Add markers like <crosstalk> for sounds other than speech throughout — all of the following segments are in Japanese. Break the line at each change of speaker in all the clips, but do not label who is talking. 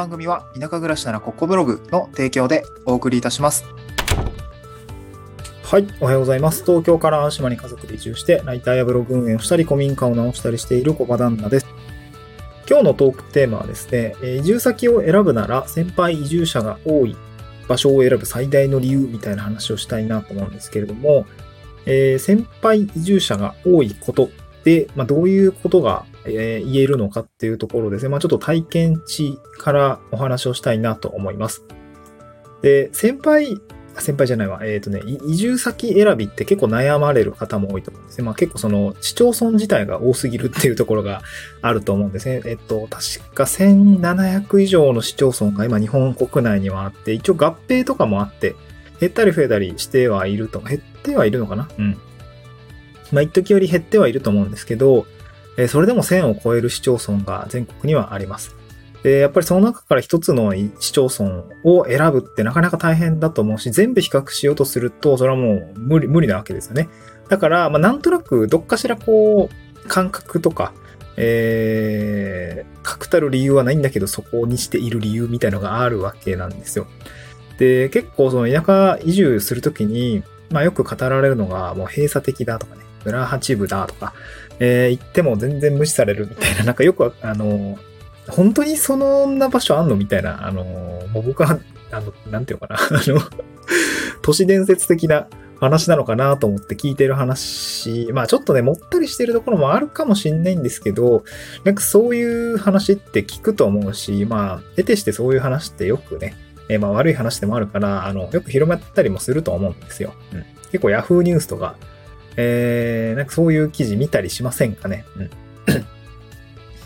番組は田舎暮らしならここブログの提供でお送りいたします。はい、おはようございます。東京から淡島に家族で移住して、ライターやブログ運営をしたり、古民家を直したりしている小場旦那です。今日のトークテーマはですね、移住先を選ぶなら先輩移住者が多い場所を選ぶ最大の理由みたいな話をしたいなと思うんですけれども、えー、先輩移住者が多いことで、まあ、どういうことが、えー、言えるのかっていうところですね。まあ、ちょっと体験値からお話をしたいなと思います。で、先輩先輩じゃないわ。えっ、ー、とね、移住先選びって結構悩まれる方も多いと思うんですね。まあ結構その市町村自体が多すぎるっていうところがあると思うんですね。えっと、確か1700以上の市町村が今日本国内にはあって、一応合併とかもあって、減ったり増えたりしてはいると、減ってはいるのかな？うん。まあ一時より減ってはいると思うんですけど、えそれでも1000を超える市町村が全国にはあります。で、やっぱりその中から一つの市町村を選ぶってなかなか大変だと思うし、全部比較しようとすると、それはもう無理、無理なわけですよね。だから、まあ、なんとなくどっかしらこう、感覚とか、えー、確たる理由はないんだけど、そこにしている理由みたいのがあるわけなんですよ。で、結構その田舎移住するときに、まあよく語られるのが、もう閉鎖的だとかね、村八部だとか、えー、行っても全然無視されるみたいな、なんかよくあの、本当にそんな場所あんのみたいな、あの、もう僕は、あの、なんていうのかな、<laughs> あの、都市伝説的な話なのかなと思って聞いてる話、まあちょっとね、もったりしてるところもあるかもしんないんですけど、なんかそういう話って聞くと思うし、まあ、得てしてそういう話ってよくね、えー、まあ悪い話でもあるから、あの、よく広まったりもすると思うんですよ。うん。結構 Yahoo ニュースとか、えー、なんかそういう記事見たりしませんかね？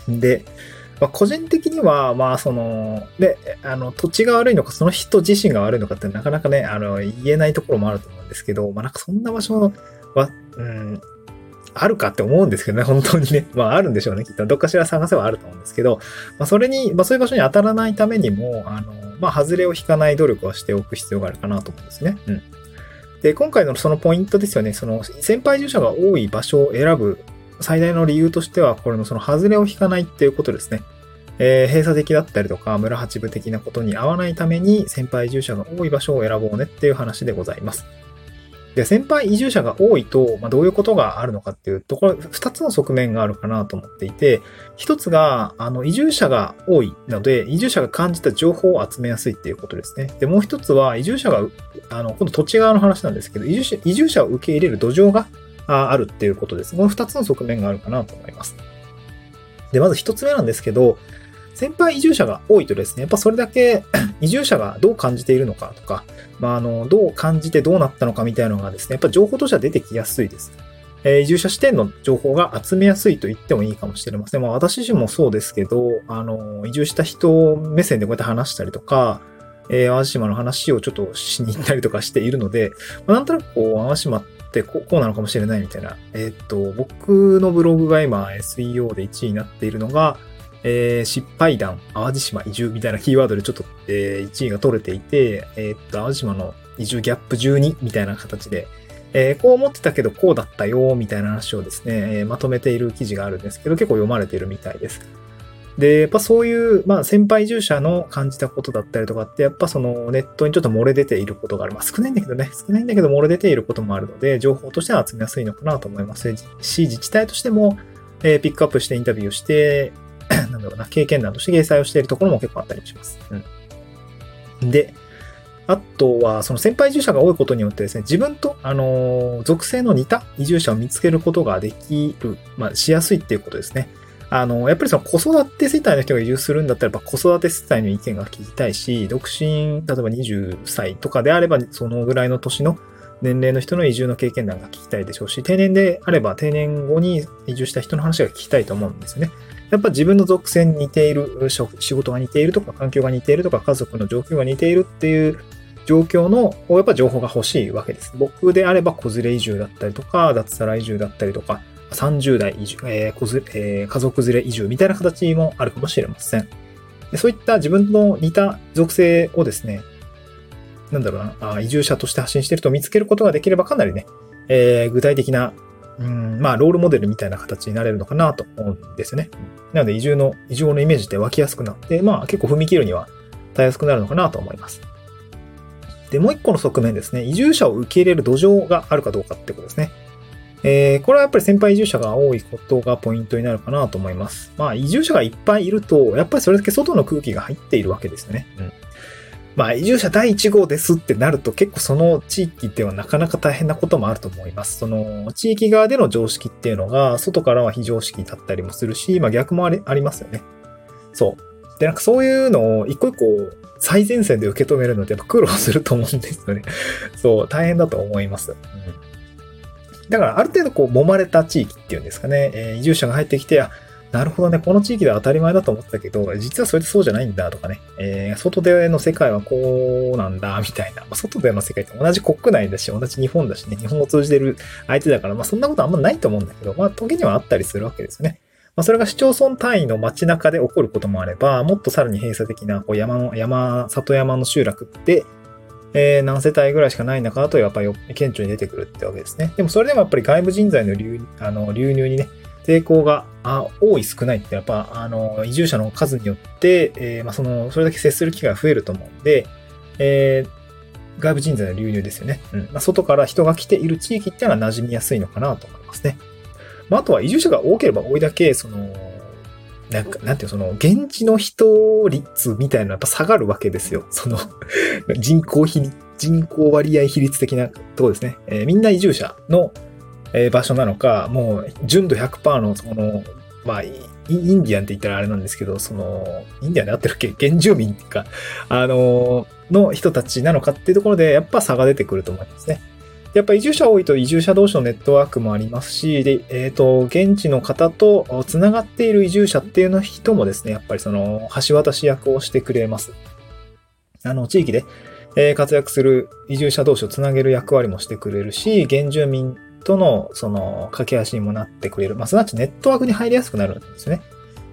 うん。<coughs> で、まあ、個人的には、まあ、その、で、あの、土地が悪いのか、その人自身が悪いのかってなかなかね、あの、言えないところもあると思うんですけど、まあ、なんかそんな場所は、うん、あるかって思うんですけどね、本当にね。<laughs> まあ、あるんでしょうね。きっと、どっかしら探せばあると思うんですけど、まあ、それに、まあ、そういう場所に当たらないためにも、あの、まあ、外れを引かない努力はしておく必要があるかなと思うんですね。うん。で、今回のそのポイントですよね。その、先輩住者が多い場所を選ぶ最大の理由としては、これのその外れを引かないっていうことですね。えー、閉鎖的だったりとか、村八部的なことに合わないために、先輩移住者が多い場所を選ぼうねっていう話でございます。で、先輩移住者が多いと、まあ、どういうことがあるのかっていうと、これ二つの側面があるかなと思っていて、一つが、あの、移住者が多いので、移住者が感じた情報を集めやすいっていうことですね。で、もう一つは、移住者が、あの、今度土地側の話なんですけど、移住者移住者を受け入れる土壌があるっていうことです。この二つの側面があるかなと思います。で、まず一つ目なんですけど、先輩移住者が多いとですね、やっぱそれだけ <clears throat> 移住者がどう感じているのかとか、まあ、あの、どう感じてどうなったのかみたいなのがですね、やっぱ情報としては出てきやすいです。え、移住者視点の情報が集めやすいと言ってもいいかもしれません。まあ、私自身もそうですけど、あの、移住した人目線でこうやって話したりとか、えー、淡島の話をちょっとしに行ったりとかしているので、まあ、なんとなくこう、淡島ってこうこうなのかもしれないみたいな。えー、っと、僕のブログが今 SEO で1位になっているのが、えー、失敗談、淡路島移住みたいなキーワードでちょっと、えー、1位が取れていて、えー、っと、淡路島の移住ギャップ12みたいな形で、えー、こう思ってたけどこうだったよ、みたいな話をですね、えー、まとめている記事があるんですけど、結構読まれているみたいです。で、やっぱそういう、まあ先輩移住者の感じたことだったりとかって、やっぱそのネットにちょっと漏れ出ていることがある。まあ少ないんだけどね、少ないんだけど漏れ出ていることもあるので、情報としては集めやすいのかなと思いますし、自治体としても、えー、ピックアップしてインタビューして、<clears throat> なんだろうな、経験談として掲載をしているところも結構あったりします。うん。で、あとは、その先輩移住者が多いことによってですね、自分と、あの、属性の似た移住者を見つけることができる、まあ、しやすいっていうことですね。あの、やっぱりその子育て世帯の人が移住するんだったら、やっぱ子育て世帯の意見が聞きたいし、独身、例えば20歳とかであれば、そのぐらいの年の年齢の人の移住の経験談が聞きたいでしょうし、定年であれば定年後に移住した人の話が聞きたいと思うんですよね。やっぱ自分の属性に似ている、仕事が似ているとか、環境が似ているとか、家族の状況が似ているっていう状況の、やっぱ情報が欲しいわけです。僕であれば、子連れ移住だったりとか、脱サラ移住だったりとか、30代移住、えーえー、家族連れ移住みたいな形もあるかもしれません。そういった自分の似た属性をですね、なんだろうな、移住者として発信していると見つけることができればかなりね、えー、具体的なうん、まあ、ロールモデルみたいな形になれるのかなと思うんですね。なので、移住の、移住のイメージって湧きやすくなって、まあ、結構踏み切るにはたやすくなるのかなと思います。で、もう一個の側面ですね、移住者を受け入れる土壌があるかどうかってことですね。えー、これはやっぱり先輩移住者が多いことがポイントになるかなと思います。まあ、移住者がいっぱいいると、やっぱりそれだけ外の空気が入っているわけですよね。うん。まあ、移住者第1号ですってなると結構その地域ではなかなか大変なこともあると思います。その地域側での常識っていうのが外からは非常識だったりもするし、まあ逆もありありますよね。そう。で、なんかそういうのを一個一個最前線で受け止めるのってやっぱ苦労すると思うんですよね。<laughs> そう、大変だと思います。うんだからある程度こう揉まれた地域っていうんですかね、えー、移住者が入ってきて、あ、なるほどね、この地域では当たり前だと思ってたけど、実はそれってそうじゃないんだとかね、えー、外での世界はこうなんだ、みたいな。外での世界って同じ国内だし、同じ日本だしね、日本を通じてる相手だから、まあそんなことあんまないと思うんだけど、まあ時にはあったりするわけですよね。まあそれが市町村単位の街中で起こることもあれば、もっとさらに閉鎖的なこう山の、山、里山の集落って、えー、何世帯ぐらいしかない中だと、やっぱり顕著に出てくるってわけですね。でもそれでもやっぱり外部人材の流あの流入にね、抵抗が多い少ないってやっぱ、あの、移住者の数によって、えー、まあ、その、それだけ接する機会が増えると思うんで、えー、外部人材の流入ですよね。うん。まあ、外から人が来ている地域っていうのは馴染みやすいのかなと思いますね。まあ、あとは移住者が多ければ多いだけ、その、なんか、なんていうその、現地の人率みたいなのやっぱ下がるわけですよ。その人口比、人口割合比率的なとこですね。えー、みんな移住者のえ場所なのか、もう純度100%のその、まあ、インディアンって言ったらあれなんですけど、その、インディアンで合ってるっけ？原住民っていうか、あの、の人たちなのかっていうところで、やっぱ差が出てくると思いますね。やっぱ移住者多いと移住者同士のネットワークもありますし、で、えっ、ー、と、現地の方と繋がっている移住者っていうの人もですね、やっぱりその、橋渡し役をしてくれます。あの、地域で、え活躍する移住者同士をつなげる役割もしてくれるし、原住民との、その、架け橋にもなってくれる。まあ、すなわちネットワークに入りやすくなるんですね。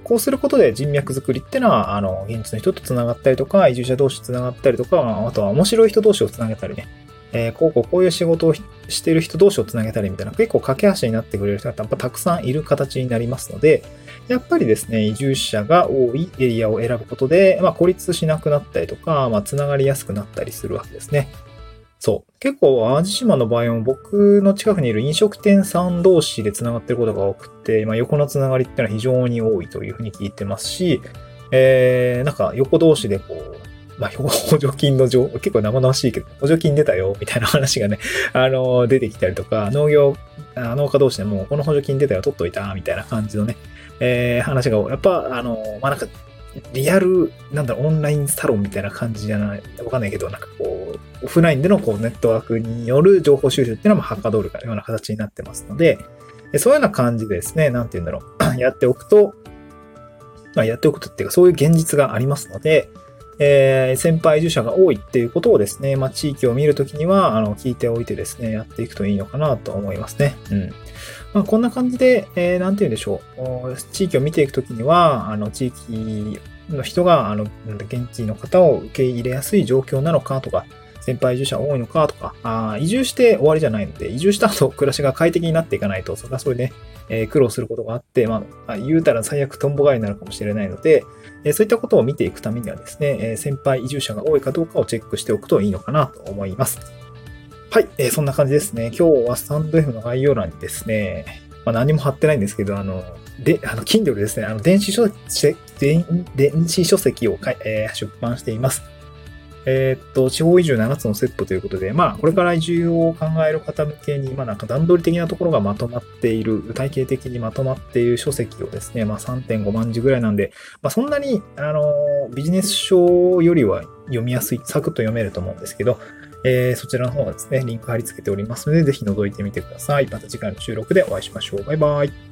こうすることで人脈作りってのは、あの、現地の人と繋がったりとか、移住者同士繋がったりとか、あとは面白い人同士を繋げたりね。えー、こうこうこういう仕事をしてる人同士を繋げたりみたいな、結構架け橋になってくれる人がやっぱたくさんいる形になりますので、やっぱりですね、移住者が多いエリアを選ぶことで、まあ、孤立しなくなったりとか、まあ、繋がりやすくなったりするわけですね。そう。結構、淡路島の場合も僕の近くにいる飲食店さん同士で繋がってることが多くて、まあ、横の繋がりっていうのは非常に多いというふうに聞いてますし、えー、なんか横同士でこう、まあ、<laughs> 補助金の情報、結構生々しいけど、補助金出たよ、みたいな話がね、<laughs> あの、出てきたりとか、農業、農家同士でも、この補助金出たよ、取っといた、みたいな感じのね、えー、話が、やっぱ、あの、まあ、なんか、リアル、なんだろう、オンラインサロンみたいな感じじゃない、わかんないけど、なんかこう、オフラインでのこうネットワークによる情報収集っていうのもはかどるような形になってますので、そういうような感じでですね、なんて言うんだろう、<laughs> やっておくと、まあ、やっておくとっていうか、そういう現実がありますので、えー、先輩移住者が多いっていうことをですね、まあ、地域を見るときには、あの、聞いておいてですね、やっていくといいのかなと思いますね。うん。まあ、こんな感じで、えー、なんて言うんでしょう。地域を見ていくときには、あの、地域の人が、あの、現地の方を受け入れやすい状況なのかとか、先輩移住者多いのかとか、あ移住して終わりじゃないので、移住した後暮らしが快適になっていかないと、それはそれで、ね、えー、苦労することがあって、まあ、言うたら最悪トンボ狩りになるかもしれないので、えー、そういったことを見ていくためにはですね、えー、先輩移住者が多いかどうかをチェックしておくといいのかなと思います。はい、えー、そんな感じですね。今日はスタンド F の概要欄にですね、まあ、何も貼ってないんですけど、あの、で、あの、Kindle ですね、あの、電子書籍、電子書籍を、えー、出版しています。えー、っと、地方移住7つのセットということで、まあ、これから移住を考える方向けに、まあ、なんか段取り的なところがまとまっている、体系的にまとまっている書籍をですね、まあ、3.5万字ぐらいなんで、まあ、そんなに、あの、ビジネス書よりは読みやすい、サクッと読めると思うんですけど、えー、そちらの方はですね、リンク貼り付けておりますので、ぜひ覗いてみてください。また次回の収録でお会いしましょう。バイバイ。